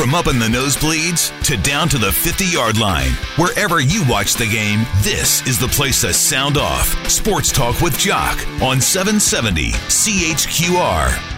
From up in the nosebleeds to down to the 50 yard line, wherever you watch the game, this is the place to sound off. Sports Talk with Jock on 770 CHQR.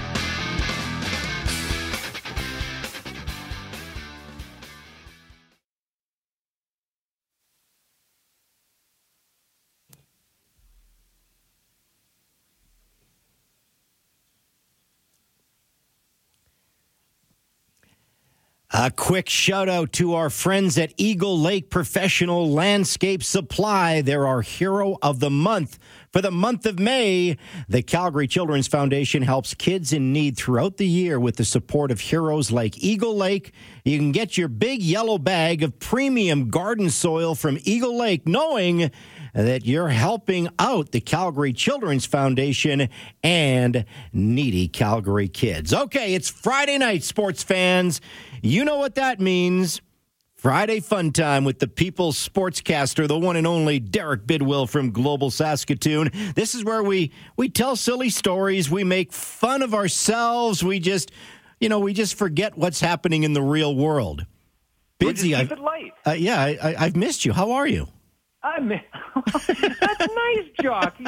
A quick shout out to our friends at Eagle Lake Professional Landscape Supply. They're our hero of the month. For the month of May, the Calgary Children's Foundation helps kids in need throughout the year with the support of heroes like Eagle Lake. You can get your big yellow bag of premium garden soil from Eagle Lake, knowing that you're helping out the Calgary Children's Foundation and needy Calgary kids. Okay, it's Friday night, sports fans. You know what that means. Friday fun time with the people's sportscaster, the one and only Derek Bidwell from Global Saskatoon. This is where we we tell silly stories, we make fun of ourselves, we just you know, we just forget what's happening in the real world. Bidsy, I've, uh, yeah, I, have missed you. How are you? I'm. That's nice, Jock.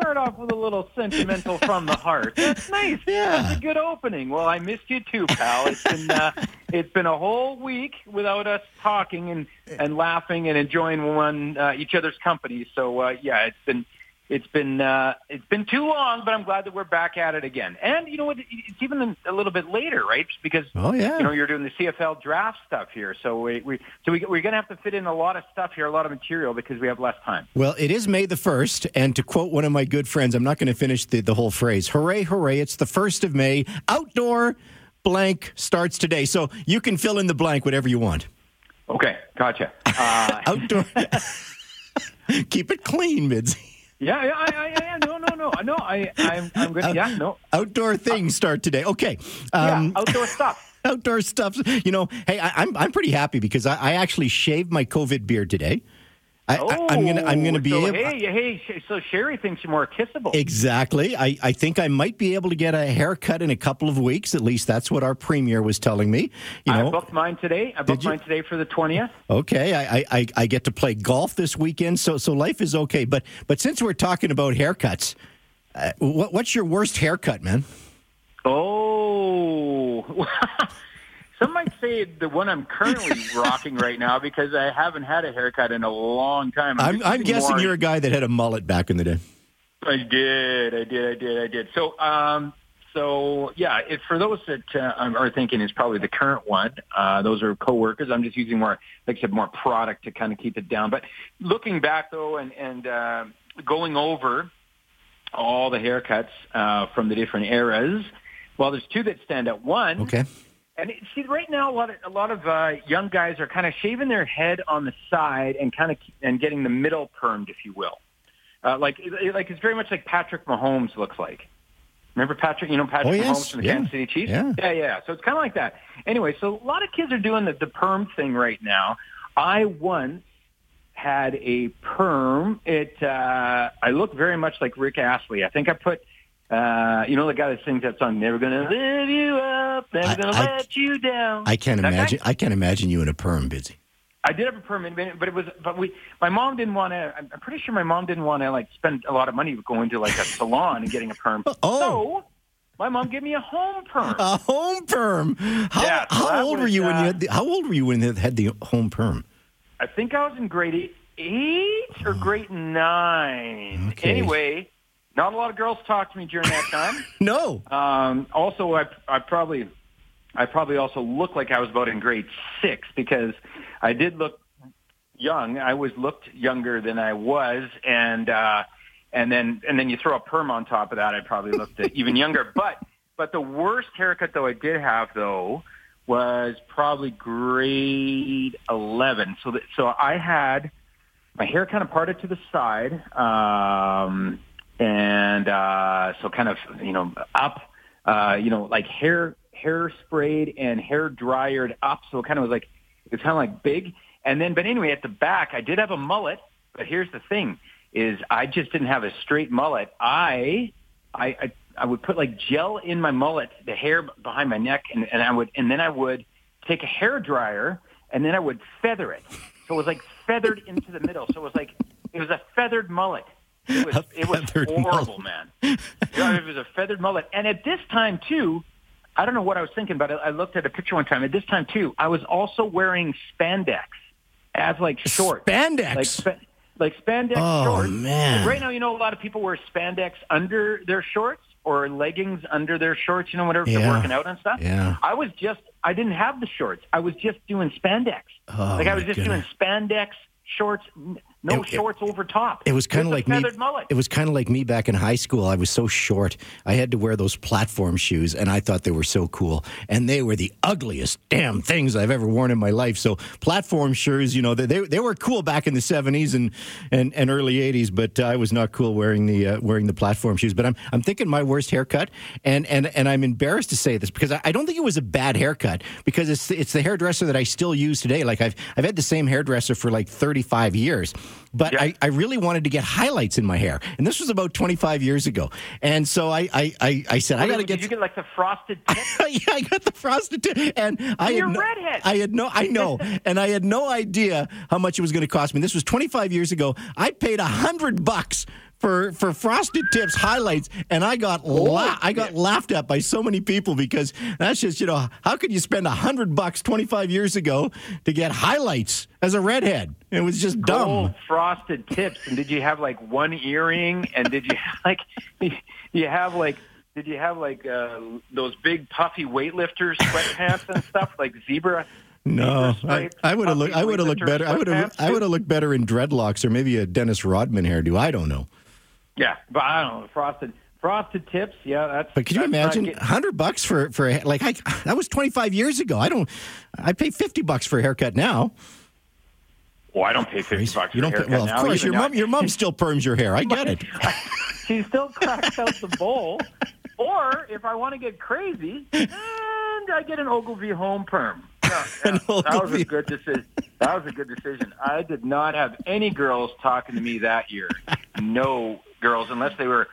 Start off with a little sentimental from the heart. That's nice. Yeah, that's a good opening. Well, I missed you too, pal. It's been uh, it's been a whole week without us talking and and laughing and enjoying one uh, each other's company. So uh, yeah, it's been it's been uh, it's been too long, but I'm glad that we're back at it again. And you know what? It's even a little bit later, right? Because oh yeah, you know you're doing the CFL draft stuff here, so we, we so we, we're going to have to fit in a lot of stuff here, a lot of material because we have less time. Well, it is May the first, and to quote one of my good friends, I'm not going to finish the, the whole phrase. Hooray, hooray! It's the first of May. Outdoor blank starts today, so you can fill in the blank whatever you want. Okay, gotcha. Uh, Outdoor. Keep it clean, Bidsy. Yeah, yeah, I, I, yeah, no, no, no, no. I, I'm, I'm good. Yeah, no. Outdoor things start today. Okay. Um, yeah, outdoor stuff. Outdoor stuff. You know, hey, I, I'm, I'm pretty happy because I, I actually shaved my COVID beard today. I, oh, I, am gonna I'm gonna be so, able. Hey, hey, so Sherry thinks you're more kissable. Exactly. I, I think I might be able to get a haircut in a couple of weeks. At least that's what our premier was telling me. You know, I booked mine today. I booked mine today for the twentieth. Okay. I, I I get to play golf this weekend, so so life is okay. But but since we're talking about haircuts, uh, what, what's your worst haircut, man? Oh. Some might say the one I'm currently rocking right now because I haven't had a haircut in a long time. I'm, I'm, I'm guessing more... you're a guy that had a mullet back in the day. I did, I did, I did, I did. So, um, so yeah, if for those that uh, are thinking it's probably the current one, uh, those are coworkers. I'm just using more, like I said, more product to kind of keep it down. But looking back though, and and uh, going over all the haircuts uh, from the different eras, well, there's two that stand out. One, okay and see, right now, a lot of a lot of uh, young guys are kind of shaving their head on the side and kind of and getting the middle permed, if you will. Uh, like like it's very much like Patrick Mahomes looks like. Remember Patrick? You know Patrick oh, yes. Mahomes from the yeah. Kansas City Chiefs. Yeah, yeah, yeah. So it's kind of like that. Anyway, so a lot of kids are doing the, the perm thing right now. I once had a perm. It uh, I look very much like Rick Astley. I think I put uh, you know the guy that sings that song, "Never Gonna Live You Up, Never I, Gonna I, Let You Down." I can't that imagine. Guy? I can't imagine you in a perm, Bidsy. I did have a perm, but it was. But we, my mom didn't want to. I'm pretty sure my mom didn't want to like spend a lot of money going to like a salon and getting a perm. oh. So my mom gave me a home perm. A home perm. How, yeah, so how old was, were you when you had the, How old were you when you had the home perm? I think I was in grade eight or grade nine. Okay. Anyway, not a lot of girls talked to me during that time. no. Um, also, I, I probably, I probably also looked like I was about in grade six because I did look young. I was looked younger than I was, and uh, and then and then you throw a perm on top of that, I probably looked even younger. But but the worst haircut though I did have though was probably grade eleven. So that, so I had my hair kind of parted to the side. Um, and uh, so kind of you know up, uh, you know like hair hair sprayed and hair dryered up, so it kind of was like it's kind of like big. And then, but anyway, at the back, I did have a mullet. But here's the thing: is I just didn't have a straight mullet. I I I, I would put like gel in my mullet, the hair behind my neck, and, and I would and then I would take a hair dryer and then I would feather it. So it was like feathered into the middle. So it was like it was a feathered mullet. It was it was horrible, mullet. man. it was a feathered mullet. And at this time too, I don't know what I was thinking, but I looked at a picture one time. At this time too, I was also wearing spandex as like shorts. Spandex. Like, like spandex oh, shorts. man. Right now, you know, a lot of people wear spandex under their shorts or leggings under their shorts, you know, whatever, yeah. they're working out and stuff. Yeah. I was just, I didn't have the shorts. I was just doing spandex. Oh, like I was just goodness. doing spandex shorts, no It- it- shorts over top. It was kind of like me. mullet. It was kind of like me back in high school. I was so short. I had to wear those platform shoes, and I thought they were so cool. And they were the ugliest damn things I've ever worn in my life. So platform shoes, you know, they they, they were cool back in the seventies and, and, and early eighties, but I was not cool wearing the uh, wearing the platform shoes. But I'm I'm thinking my worst haircut, and and and I'm embarrassed to say this because I, I don't think it was a bad haircut because it's it's the hairdresser that I still use today. Like I've I've had the same hairdresser for like 35 years, but Yeah. I, I really wanted to get highlights in my hair, and this was about 25 years ago. And so I I, I, I said I got to Did get. you get like the frosted tip? yeah, I got the frosted tip, and I You're had no, redhead. I had no, I know, and I had no idea how much it was going to cost me. This was 25 years ago. I paid a hundred bucks for for frosted tips highlights, and I got la- I got laughed at by so many people because that's just you know how could you spend a hundred bucks 25 years ago to get highlights as a redhead? It was just dumb. Gold frosted tips. And did you have like one earring? And did you like, you have like, did you have like uh, those big puffy weightlifters sweatpants and stuff like zebra? No, I, I would have looked. I would have looked better. I would have. I would have looked better in dreadlocks or maybe a Dennis Rodman hairdo. I don't know. Yeah, but I don't know frosted frosted tips. Yeah, that's. But can you imagine getting- hundred bucks for for a, like I, that was twenty five years ago. I don't. I pay fifty bucks for a haircut now. Well, I don't pay fifty bucks. You for don't. a Pay, haircut well, of course, your mom. Your mom still perms your hair. I get it. she still cracks out the bowl. Or if I want to get crazy, and I get an Ogilvie home perm. Yeah, yeah, that was a good decision. That was a good decision. I did not have any girls talking to me that year. No girls, unless they were.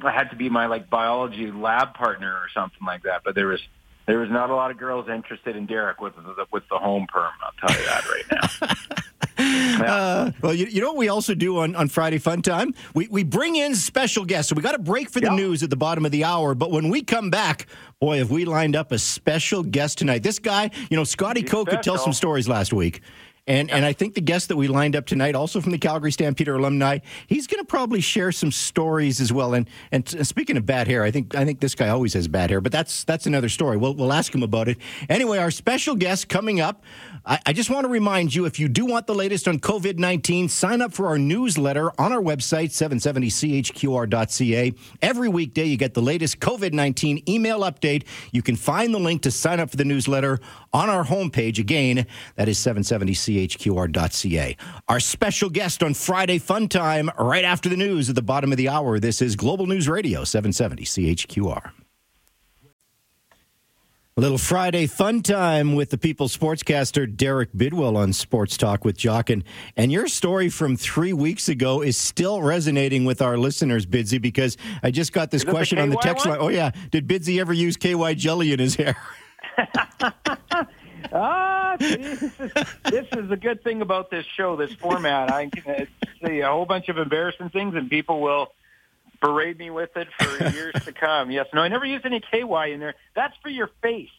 I had to be my like biology lab partner or something like that. But there was there was not a lot of girls interested in Derek with the, with the home perm. I'll tell you that right now. Uh, well, you, you know what we also do on, on Friday Fun Time? We, we bring in special guests. So we got a break for the Yeah. news at the bottom of the hour. But when we come back, boy, have we lined up a special guest tonight. This guy, you know, Scotty He's Coe could tell some stories last week. And, and I think the guest that we lined up tonight, also from the Calgary Stampeder alumni, he's going to probably share some stories as well. And and speaking of bad hair, I think I think this guy always has bad hair, but that's that's another story. We'll we'll ask him about it. Anyway, our special guest coming up. I, I just want to remind you, if you do want the latest on COVID nineteen, sign up for our newsletter on our website 770chqr.ca. Every weekday, you get the latest COVID nineteen email update. You can find the link to sign up for the newsletter on our homepage. Again, that is 770chqr.ca. Our special guest on Friday Fun Time, right after the news at the bottom of the hour. This is Global News Radio, 770 CHQR. A little Friday fun time with the People sportscaster Derek Bidwell on Sports Talk with Jock. And, and your story from three weeks ago is still resonating with our listeners, Bidsy, because I just got this Is it the question on the text one? line. Oh, yeah. Did Bidsy ever use KY jelly in his hair? Ah, see, this is, the good thing about this show, this format. I can say a whole bunch of embarrassing things, and people will berate me with it for years to come. Yes, no, I never used any KY in there. That's for your face.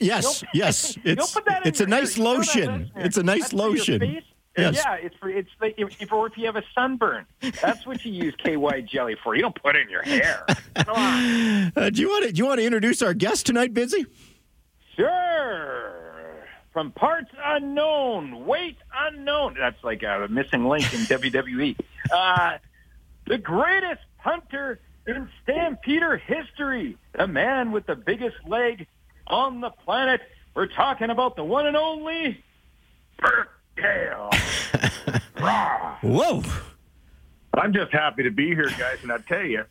Yes, You'll- yes. It's, put that in it's a your nice. Lotion. It's a nice That's lotion. Yes. Yeah, it's for it's like if, if or if you have a sunburn, that's what you use KY jelly for. You don't put it in your hair. Come on. Uh, do you want to do you want to introduce our guest tonight, Bidsy? Sure. From parts unknown, weight unknown. That's like a missing link in WWE. Uh, the greatest punter in Stampeder history. The man with the biggest leg on the planet. We're talking about the one and only Burke Dales. Whoa. I'm just happy to be here, guys, and I tell you,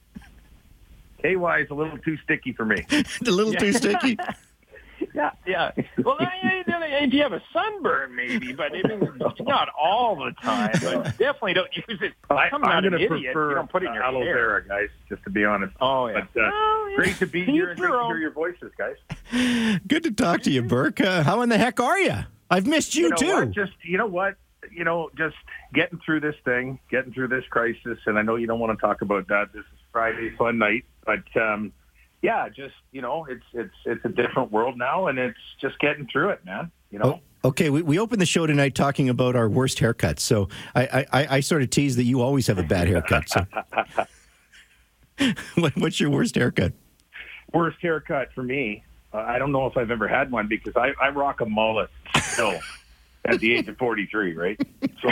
KY is a little too sticky for me. a little too sticky. Yeah, yeah. Well, I- I- if you have a sunburn, maybe, but I mean, not all the time. But definitely don't use it. I, I'm I'm not an going to idiot. prefer you don't put it in your aloe hair. vera, guys. Just to be honest. Oh yeah. But uh, Oh, yeah. great to be Teach here and great to hear your voices, guys. Good to talk to you, Burke. Uh, how in the heck are you? I've missed you, know too. what? Just you know what? You know, just getting through this thing, getting through this crisis, and I know you don't want to talk about that. This is Friday fun night, but um, yeah, just you know, it's it's it's a different world now, and it's just getting through it, man. You know. Oh, okay, we, we opened the show tonight talking about our worst haircuts. So I, I, I sort of tease that you always have a bad haircut. So. what, what's your worst haircut? Worst haircut for me. Uh, I don't know if I've ever had one because I, I rock a mullet still at the age of 43, right? So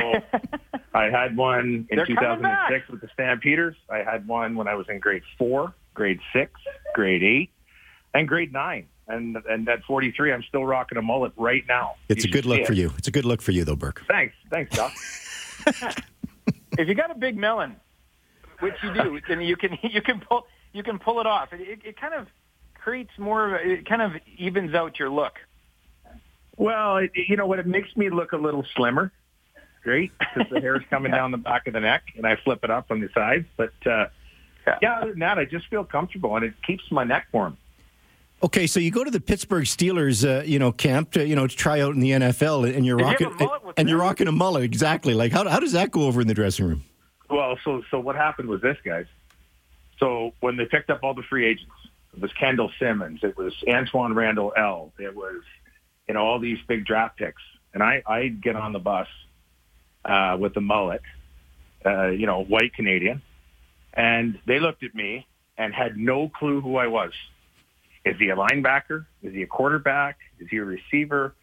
I had one in They're 2006 with the Stampeders. I had one when I was in grade four, grade six, grade eight, and grade nine. And and at 43, I'm still rocking a mullet right now. It's You a good look for it. you. It's a good look for you, though, Burke. Thanks, thanks, Doc. if you got a big melon, which you do, then you can you can pull you can pull it off. It, it, it kind of creates more. of a- It kind of evens out your look. Well, it, you know what? It makes me look a little slimmer, right? Because the hair's coming down the back of the neck, and I flip it up on the sides. But uh, Yeah. yeah, other than that, I just feel comfortable, and it keeps my neck warm. Okay, so you go to the Pittsburgh Steelers, uh, you know, camp to, you know, to try out in the NFL, and you're Did rocking, have a mullet and you're rocking a mullet. Exactly. Like, how, how does that go over in the dressing room? Well, so so what happened was this, guys. So when they picked up all the free agents, it was Kendall Simmons, it was Antwaan Randle El, it was you know all these big draft picks, and I I get on the bus uh, with the mullet, uh, you know, white Canadian, and they looked at me and had no clue who I was. Is he a linebacker? Is he a quarterback? Is he a receiver?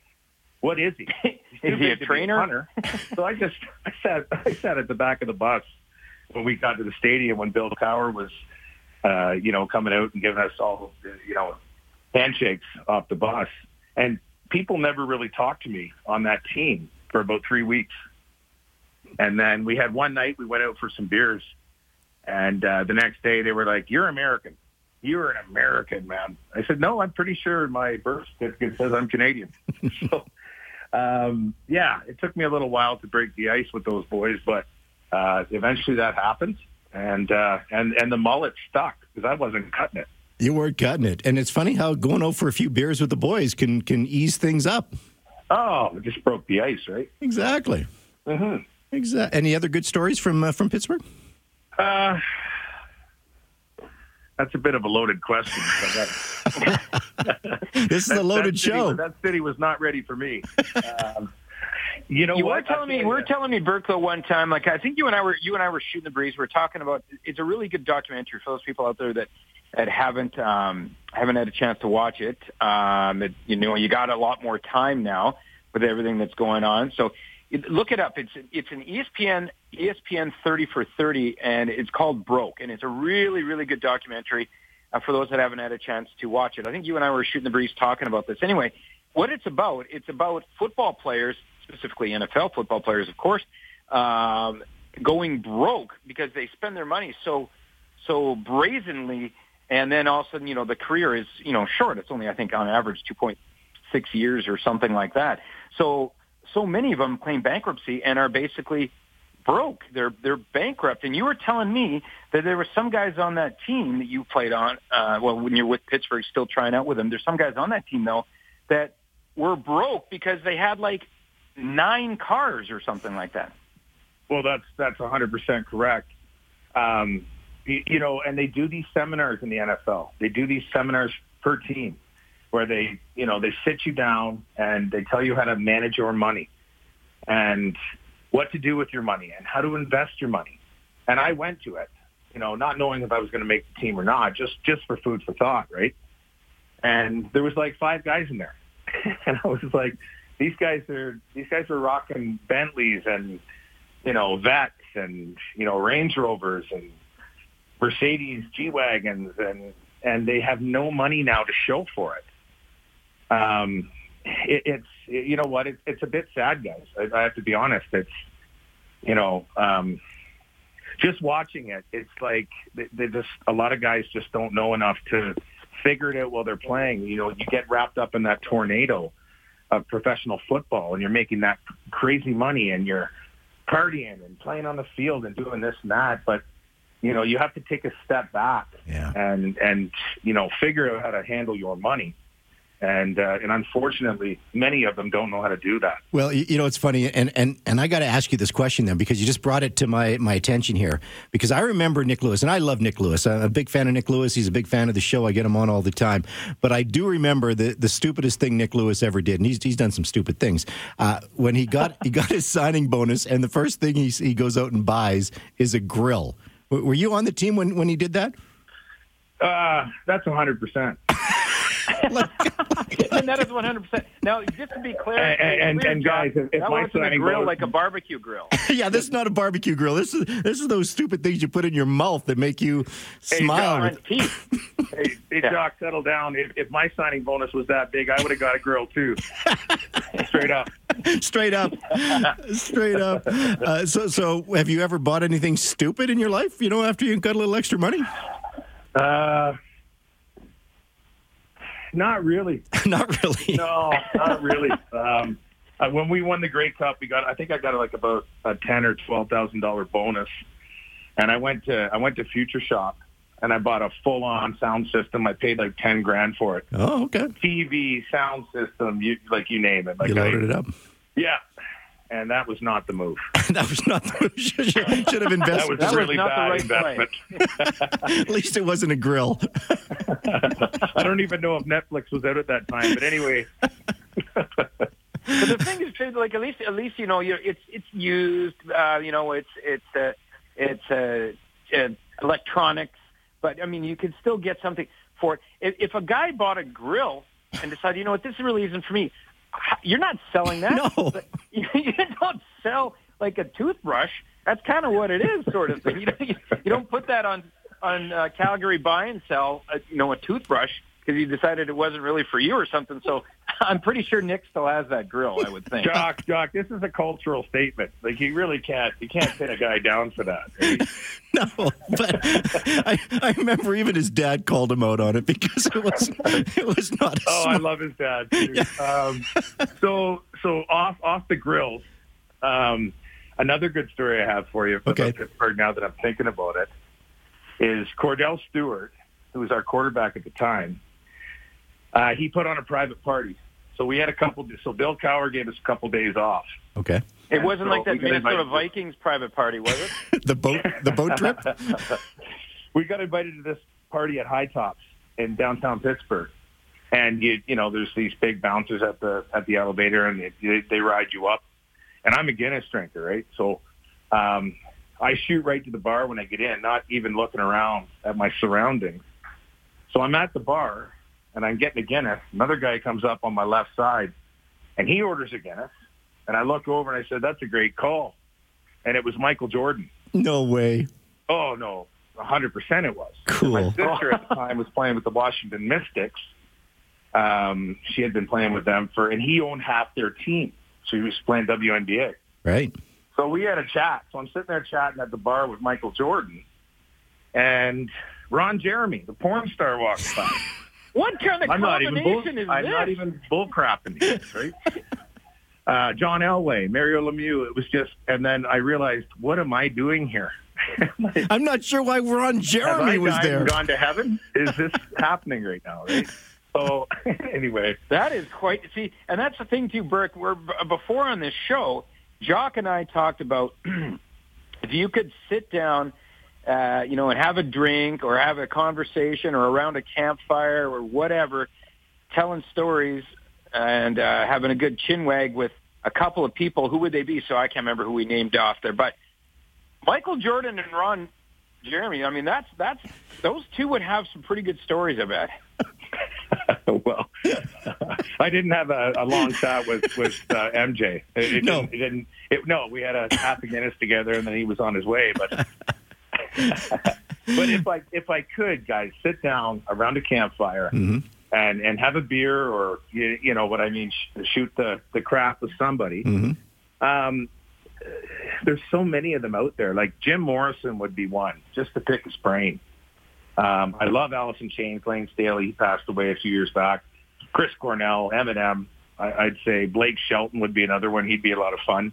What is he? Is he a big to be trainer? so I just I sat I sat at the back of the bus when we got to the stadium when Bill Cowher was uh, you know coming out and giving us all you know handshakes off the bus, and people never really talked to me on that team for about three weeks, and then we had one night we went out for some beers, and uh, the next day they were like, "You're American." You're an American, man. I said, no, I'm pretty sure my birth certificate says I'm Canadian. so, um, yeah, it took me a little while to break the ice with those boys, but uh, eventually that happened, and uh, and and the mullet stuck because I wasn't cutting it. You weren't cutting it, and it's funny how going out for a few beers with the boys can can ease things up. Oh, it just broke the ice, right? Exactly. hmm Exactly. Any other good stories from uh, from Pittsburgh? Uh, that's a bit of a loaded question. This is a loaded that city show. that city was not ready for me. Um, you know you what? were telling me, I'll you were telling me, Burklow, one time. Like I think you and I were, you and I were shooting the breeze. We are talking about. It's a really good documentary for those people out there that that haven't um, haven't had a chance to watch it. Um, it, you know, you got a lot more time now with everything that's going on. So it, look it up. It's it's an ESPN ESPN 30 for 30, and it's called Broke, and it's a really really good documentary uh, for those that haven't had a chance to watch it. I think you and I were shooting the breeze talking about this. Anyway, what it's about, it's about football players, specifically NFL football players, of course, um, going broke because they spend their money so so brazenly, and then all of a sudden, you know, the career is you know short. It's only I think on average 2.6 years or something like that. So so many of them claim bankruptcy and are basically broke. They're they're bankrupt. And you were telling me that there were some guys on that team that you played on. Uh, well, when you're with Pittsburgh, still trying out with them. There's some guys on that team though that were broke because they had like nine cars or something like that. Well, that's that's 100% correct. Um, you, you know, and they do these seminars in the NFL. They do these seminars per team where they, you know, they sit you down and they tell you how to manage your money and what to do with your money and how to invest your money. And I went to it, you know, not knowing if I was going to make the team or not, just just for food for thought, right? And there was like five guys in there, and I was like, these guys are these guys are rocking Bentleys and you know Vettes and you know Range Rovers and Mercedes G wagons and and they have no money now to show for it. Um, it, it's you know what? It, it's a bit sad, guys. I, I have to be honest. It's you know um, just watching it. It's like they, they just a lot of guys just don't know enough to figure it out while they're playing. You know, you get wrapped up in that tornado of professional football and you're making that crazy money and you're partying and playing on the field and doing this and that. But you know, you have to take a step back Yeah. and and you know figure out how to handle your money and uh, and unfortunately, many of them don't know how to do that. Well, you, know, it's funny, and and and I got to ask you this question then because you just brought it to my my attention here because I remember Nik Lewis, and I love Nik Lewis. I'm a big fan of Nik Lewis. He's a big fan of the show. I get him on all the time, but I do remember the the stupidest thing Nik Lewis ever did, and he's he's done some stupid things. Uh, when he got he got his signing bonus, and the first thing he he goes out and buys is a grill. W- were you on the team when when he did that? Uh, that's 100%. and that is 100%. Now, just to be clear, and, and, and guys, John, if, if my son grill goes, like a barbecue grill. yeah, this is not a barbecue grill. This is this is those stupid things you put in your mouth that make you hey, smile. John, teeth. hey, hey yeah. Settle down. If, if my signing bonus was that big, I would have got a grill too. Straight up. Straight up. Straight up. Uh, so, so have you ever bought anything stupid in your life? You know, after you got a little extra money. Uh not really. Not really. No, not really. Um, uh, when we won the Grey Cup, we got. I think I got like about a ten or twelve thousand dollar bonus, and I went to I went to Future Shop, and I bought a full on sound system. I paid like ten grand for it. Oh, okay. TV, sound system, you like you name it. Like You loaded I, it up. Yeah, and that was not the move. that was not. The move. should, should have That invested. was That a was really not the bad right investment. At least it wasn't a grill. I don't even know if Netflix was out at that time, but anyway. But the thing is, Sid, like at least at least you know you're, it's it's used. Uh, you know, it's it's uh, it's uh, uh, electronics. But I mean, you can still get something for it. If, if a guy bought a grill and decided, you know what, this really isn't for me, you're not selling that. No. you, you don't sell like a toothbrush. That's kind of what it is, sort of thing. You don't, you, you don't put that on on uh, Calgary buy and sell, uh, you know, a toothbrush because you decided it wasn't really for you or something. So I'm pretty sure Nik still has that grill. I would think. Jock, Jock, this is a cultural statement. Like you really can't, you can't pin a guy down for that. right? No, but I, I remember even his dad called him out on it because it was it was not. A Oh, I love his dad. Too. Um, so, so off off the grills. Um, another good story I have for you Okay. about Pittsburgh. Now that I'm thinking about it, is Kordell Stewart, who was our quarterback at the time. Uh, he put on a private party. So we had a couple. So Bill Cowher gave us a couple days off. Okay, It wasn't So like that Minnesota Vikings private party, was it? the boat the boat trip. we got invited to this party at High Tops in downtown Pittsburgh, and you you know there's these big bouncers at the at the elevator, and they they, they ride you up. And I'm a Guinness drinker, right? So um, I shoot right to the bar when I get in, not even looking around at my surroundings. So I'm at the bar, and I'm getting a Guinness. Another guy comes up on my left side, and he orders a Guinness. And I look over and I said, "That's a great call," and it was Michael Jordan. No way. Oh no, hundred percent it was. Cool. My sister at the time was playing with the Washington Mystics. Um, she had been playing with them for, and he owned half their team. So he was playing WNBA. Right. So we had a chat. So I'm sitting there chatting at the bar with Michael Jordan, and Ron Jeremy, the porn star, walks by. What kind of I'm not even bull, combination is I'm this? not even bull crapping this, right? uh, John Elway, Mario Lemieux. It was just, and then I realized, what am I doing here? Like, I'm not sure why Ron Have Jeremy was there. gone to heaven? Is this happening right now? Right. So anyway, That is quite see, and that's the thing too, Burke. We're before on this show, Jock and I talked about if you could sit down, uh, you know, and have a drink or have a conversation or around a campfire or whatever, telling stories and uh, having a good chinwag with a couple of people. Who would they be? So I can't remember who we named off there, but Michael Jordan and Ron Jeremy. I mean, that's that's those two would have some pretty good stories. I bet. well, I didn't have a, a long chat with with uh, MJ. It, it No. didn't. It didn't it, no, we had a half a Guinness together, and then he was on his way. But but if I if I could, guys, sit down around a campfire Mhm. and and have a beer, or you, you know what I mean, sh- shoot the the crap with somebody. Mhm. Um, there's so many of them out there. Like Jim Morrison would be one, just to pick his brain. Um, I love Allison Chain Layne Staley. He passed away a few years back. Chris Cornell, Eminem. I, I'd say Blake Shelton would be another one. He'd be a lot of fun.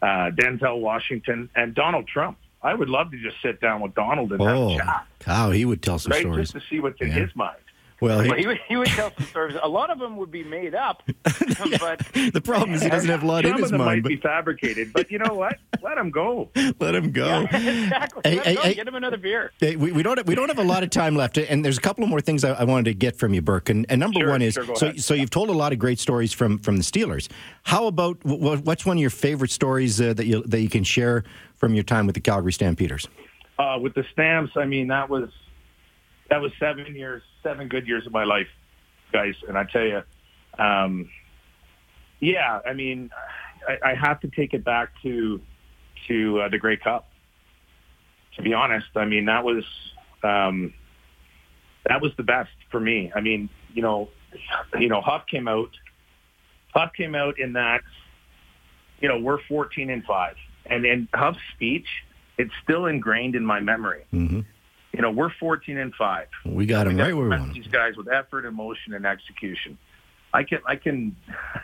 Uh, Denzel Washington and Donald Trump. I would love to just sit down with Donald and have Oh, a chat, cow, he would tell some right? stories. Just to see what's in Yeah. his mind. Well, he, Well, he, would, he would tell some stories. A lot of them would be made up, but the problem is he doesn't have a lot in Some his of them mind, might be fabricated, but you know what? Let him go. but let him go. exactly. Hey, Let hey, him go. hey. Get him another beer. Hey, we, we don't have, we don't have a lot of time left, and there's a couple of more things I, I wanted to get from you, Burke. And, and number Sure, one is sure, so ahead. so you've told a lot of great stories from from the Steelers. How about what's one of your favorite stories uh, that you that you can share from your time with the Calgary Stampeders? Uh, with the stamps, I mean that was that was seven years, seven good years of my life, guys. And I tell you, um, yeah, I mean, I, I have to take it back to to uh, the Grey Cup. To be honest, I mean that was um, that was the best for me. I mean, you know, you know, Huff came out. Huff came out in that. You know, we're fourteen and five, and in Huff's speech, it's still ingrained in my memory. Mm-hmm. You know, we're 14 and five. We got them We right where we want. These guys with effort, emotion, and execution. I can, I can,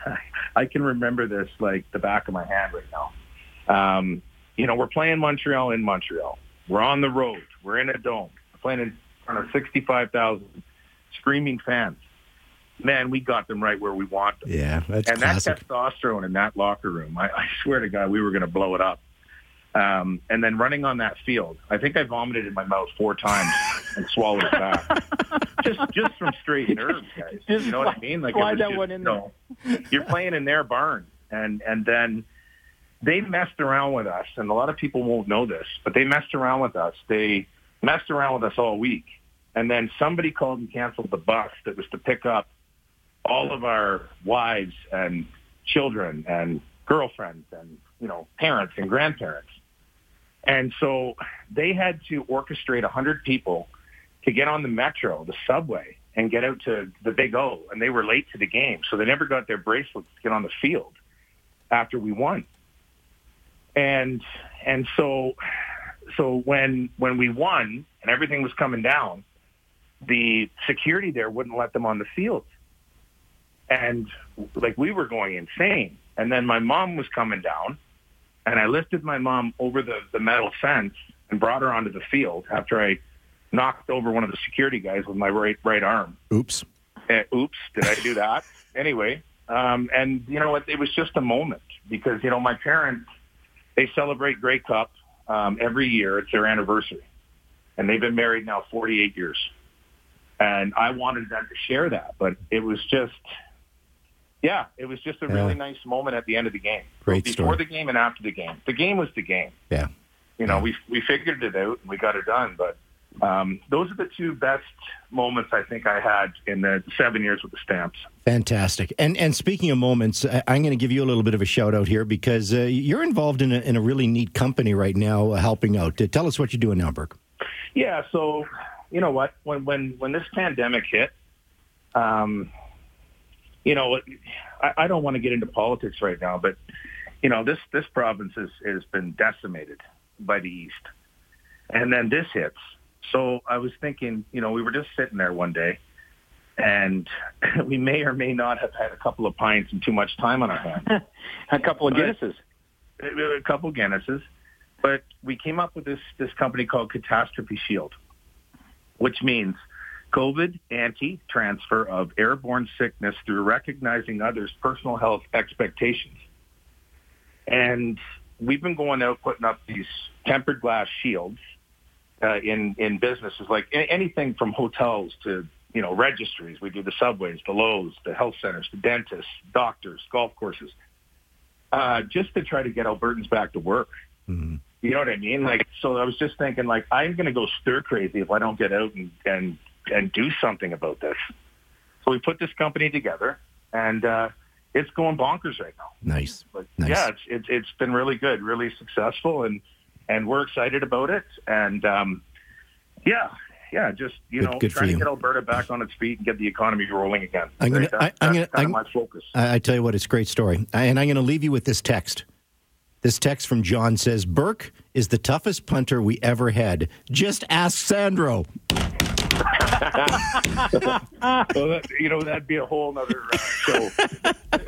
I can remember this like the back of my hand right now. Um, you know, we're playing Montreal in Montreal. We're on the road. We're in a dome. We're playing in front of 65,000 screaming fans. Man, we got them right where we want them. Yeah, that's and classic. that testosterone in that locker room, I, I swear to God, we were going to blow it up. Um, and then running on that field, I think I vomited in my mouth four times and swallowed it back. just just from straight nerves, guys. Just you know what I mean? Like slide that just, one in you know, you're playing in their barn, and and then they messed around with us, and a lot of people won't know this, but they messed around with us. They messed around with us all week, and then somebody called and canceled the bus that was to pick up all of our wives and children and girlfriends and you know parents and grandparents. And so they had to orchestrate 100 people to get on the metro, the subway, and get out to the Big O. And they were late to the game, so they never got their bracelets to get on the field after we won. And and so so when when we won and everything was coming down, the security there wouldn't let them on the field. And like we were going insane. And then my mom was coming down and I lifted my mom over the, the metal fence and brought her onto the field after I knocked over one of the security guys with my right right arm. Oops. Uh, oops, did I do that? anyway, um, and you know what? It was just a moment because you know my parents they celebrate Grey Cup um, every year. It's their anniversary, and they've been married now 48 years. And I wanted them to share that, but it was just, yeah, it was just a Yeah. really nice moment at the end of the game. Great Before story. the game and after the game. The game was the game. Yeah. You know, Yeah. we we figured it out and we got it done. But um, those are the two best moments I think I had in the seven years with the Stamps. Fantastic. And and speaking of moments, I- I'm going to give you a little bit of a shout out here because uh, you're involved in a, in a really neat company right now, uh, helping out. Uh, tell us what you're doing now, Burke. Yeah, so you know what? When when when this pandemic hit, um, you know, I, I don't want to get into politics right now, but you know, this this province has has been decimated by the east, and then this hits. So I was thinking, you know, we were just sitting there one day, and we may or may not have had a couple of pints and too much time on our hands. A couple of But- Guinnesses. a couple of Guinnesses, but we came up with this this company called Catastrophe Shield, which means COVID anti-transfer of airborne sickness through recognizing others' personal health expectations. And we've been going out putting up these tempered glass shields uh, in in businesses like anything from hotels to you know registries. We do the subways, the Lowe's, the health centers, the dentists, doctors, golf courses uh, just to try to get Albertans back to work. Mhm. You know what I mean? Like, so I was just thinking, like, I'm going to go stir crazy if I don't get out and and and do something about this. So we put this company together, and uh, it's going bonkers right now. Nice. But Nice. yeah, it's, it's it's been really good, really successful, and and we're excited about it. And um, yeah, yeah, just you Good- know, good trying to get Alberta back on its feet and get the economy rolling again. I'm gonna- Right? That- I- I'm that's gonna- I'm- my focus. I, I tell you what, it's a great story. I, and I'm going to leave you with this text. This text from John says Burke is the toughest punter we ever had. Just ask Sandro. well, that, you know, that'd be a whole other uh, show.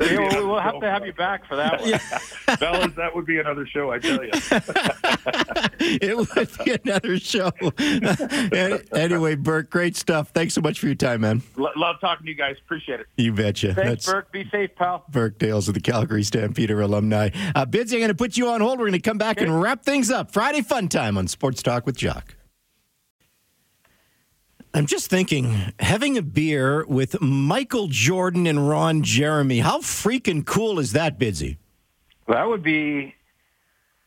we'll have to have you back for that one. Fellas, that would be another show, I tell you. it would be another show. anyway, Burke, great stuff. Thanks so much for your time, man. L- love talking to you guys. Appreciate it. You betcha. Thanks, That's Burke. Be safe, pal. Burke Dales of the Calgary Stampeder alumni. Uh, Bidsy, I'm going to put you on hold. We're going to come back and wrap things up. Friday fun time on Sports Talk with Jock. I'm just thinking, having a beer with Michael Jordan and Ron Jeremy, how freaking cool is that, Bidsy? That would be.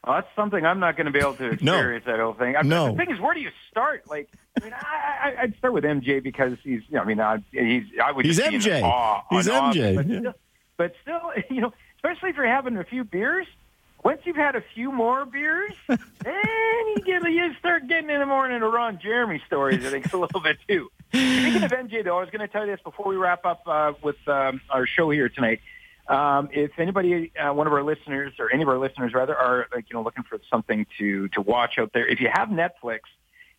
Well, that's something I'm not going to be able to No. experience. I don't think. I mean, No. The thing is, where do you start? Like, I mean, I, I, I'd start with MJ because he's. You know, I mean, I, he's. I would. He's just be in MJ. awe- He's. MJ. But Yeah. still, but still, you know, especially if you're having a few beers. Once you've had a few more beers, then you get you start getting in the morning to Ron Jeremy stories. I think a little bit too. Speaking of MJ, though, I was going to tell you this before we wrap up uh, with um, our show here tonight. Um, if anybody, uh, one of our listeners, or any of our listeners rather, are like you know looking for something to to watch out there, if you have Netflix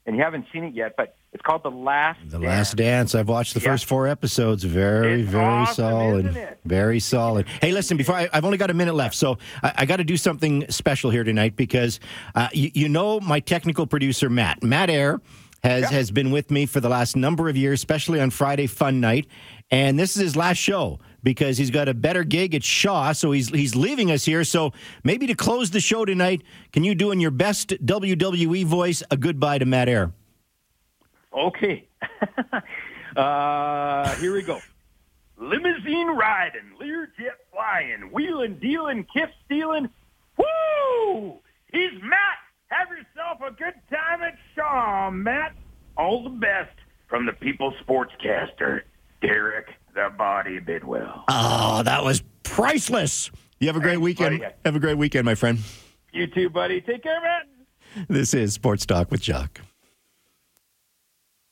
and you haven't seen it yet, but it's called The Last. The Dance. Last Dance. I've watched the Yeah. first four episodes. Very, It's very awesome, solid. Very solid. Hey, listen, before I, I've only got a minute left, so I, I got to do something special here tonight because uh, you, you know my technical producer, Matt. Matt Air has, has been with me for the last number of years, especially on Friday Fun Night. And this is his last show because he's got a better gig at Shaw, so he's he's leaving us here. So maybe to close the show tonight, can you do in your best WWE voice a goodbye to Matt Air? Okay. uh, here we go. Limousine riding, Learjet flying, wheeling, dealing, kiff stealing. Woo! He's Matt. Have yourself a good time at Shaw, Matt. All the best from the People Sportscaster, Derek the Body Bidwell. Oh, that was priceless. You have a great Thanks, weekend. buddy. Have a great weekend, my friend. You too, buddy. Take care, Matt. This is Sports Talk with Jock.